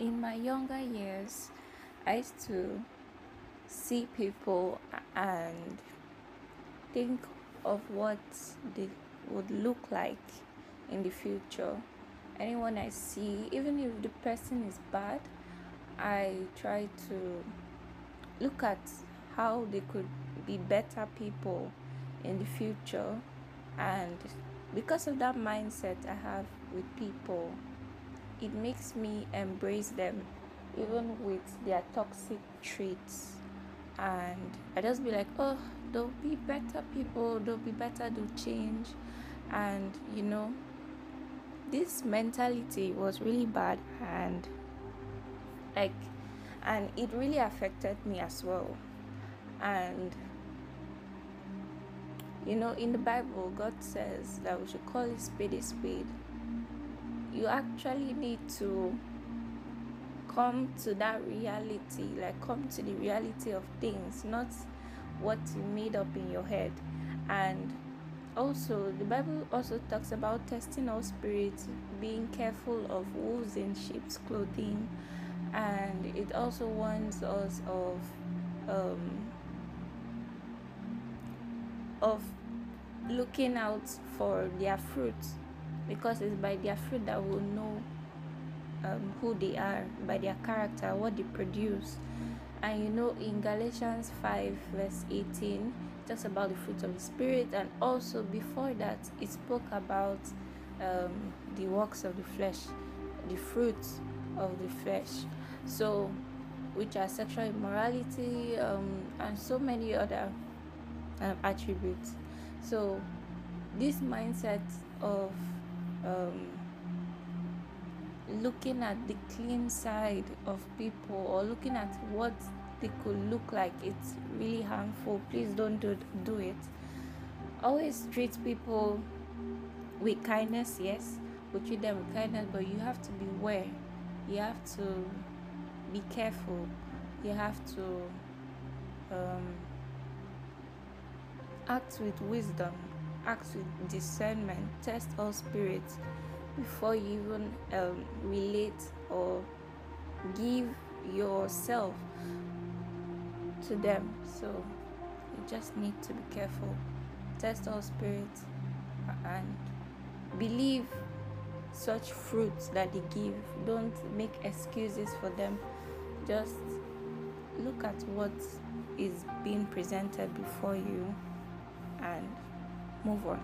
in my younger years, I used to see people and think of what they would look like in the future. Anyone I see, even if the person is bad, I try to look at how they could be better people in the future and because of that mindset I have with people it makes me embrace them even with their toxic traits. And I just be like oh they'll be better people they'll be better they'll change. And you know this mentality was really bad and like and it really affected me as well. And you know in the bible god says that we should call a spade a spade you actually need to come to that reality like come to the reality of things not what you made up in your head. And also the bible also talks about testing all spirits being careful of wolves in sheep's clothing. And it also warns us of um, of looking out for their fruit because it's by their fruit that we'll know um, who they are by their character what they produce. And you know in galatians 5 verse 18 it talks about the fruit of the spirit. And also before that it spoke about um, the works of the flesh the fruits of the flesh. So which are sexual immorality um, and so many other um, attributes. So this mindset of um, looking at the clean side of people or looking at what they could look like it's really harmful. Please don't do, do it. Always treat people with kindness yes. We treat them with kindness but you have to beware you have to be careful. You have to um, act with wisdom act with discernment test all spirits before you even um, relate or give yourself to them. So you just need to be careful. Test all spirits and believe such fruits that they give. Don't make excuses for them. Just look at what is being presented before you and move on.